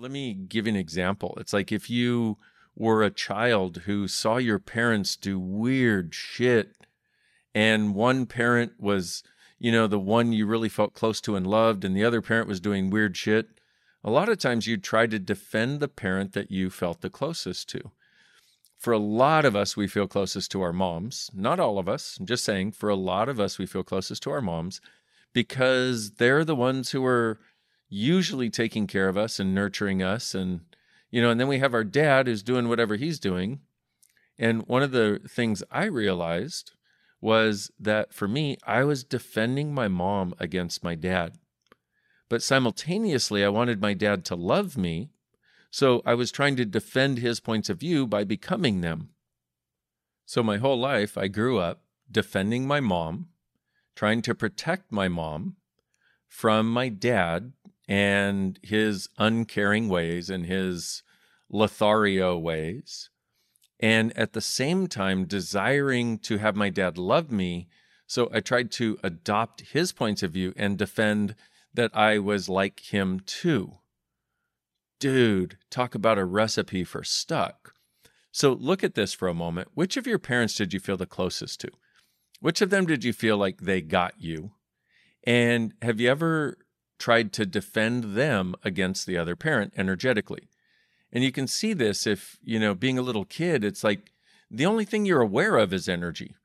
Let me give you an example. It's like if you were a child who saw your parents do weird shit, and one parent was, you know, the one you really felt close to and loved, and the other parent was doing weird shit. A lot of times you'd try to defend the parent that you felt the closest to. For a lot of us, we feel closest to our moms. Not all of us. I'm just saying, for a lot of us, we feel closest to our moms because they're the ones who are usually taking care of us and nurturing us and you know and then we have our dad who's doing whatever he's doing. And one of the things i realized was that for me i was defending my mom against my dad. But simultaneously i wanted my dad to love me. So i was trying to defend his points of view by becoming them. So my whole life i grew up defending my mom trying to protect my mom from my dad and his uncaring ways and his Lothario ways. And at the same time, desiring to have my dad love me. So I tried to adopt his points of view and defend that I was like him too. Dude, talk about a recipe for stuck. So look at this for a moment. Which of your parents did you feel the closest to? Which of them did you feel like they got you? And have you ever tried to defend them against the other parent energetically. And you can see this if, you know, being a little kid, it's like the only thing you're aware of is energy.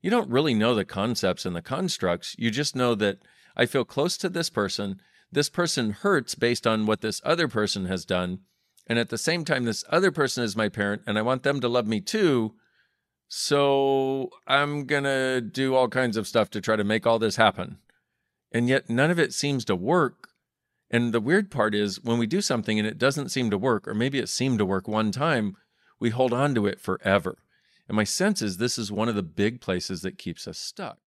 You don't really know the concepts and the constructs. You just know that I feel close to this person. This person hurts based on what this other person has done. And at the same time, this other person is my parent and I want them to love me too. So I'm going to do all kinds of stuff to try to make all this happen and yet none of it seems to work. And the weird part is when we do something and it doesn't seem to work, or maybe it seemed to work one time, we hold on to it forever. And my sense is this is one of the big places that keeps us stuck.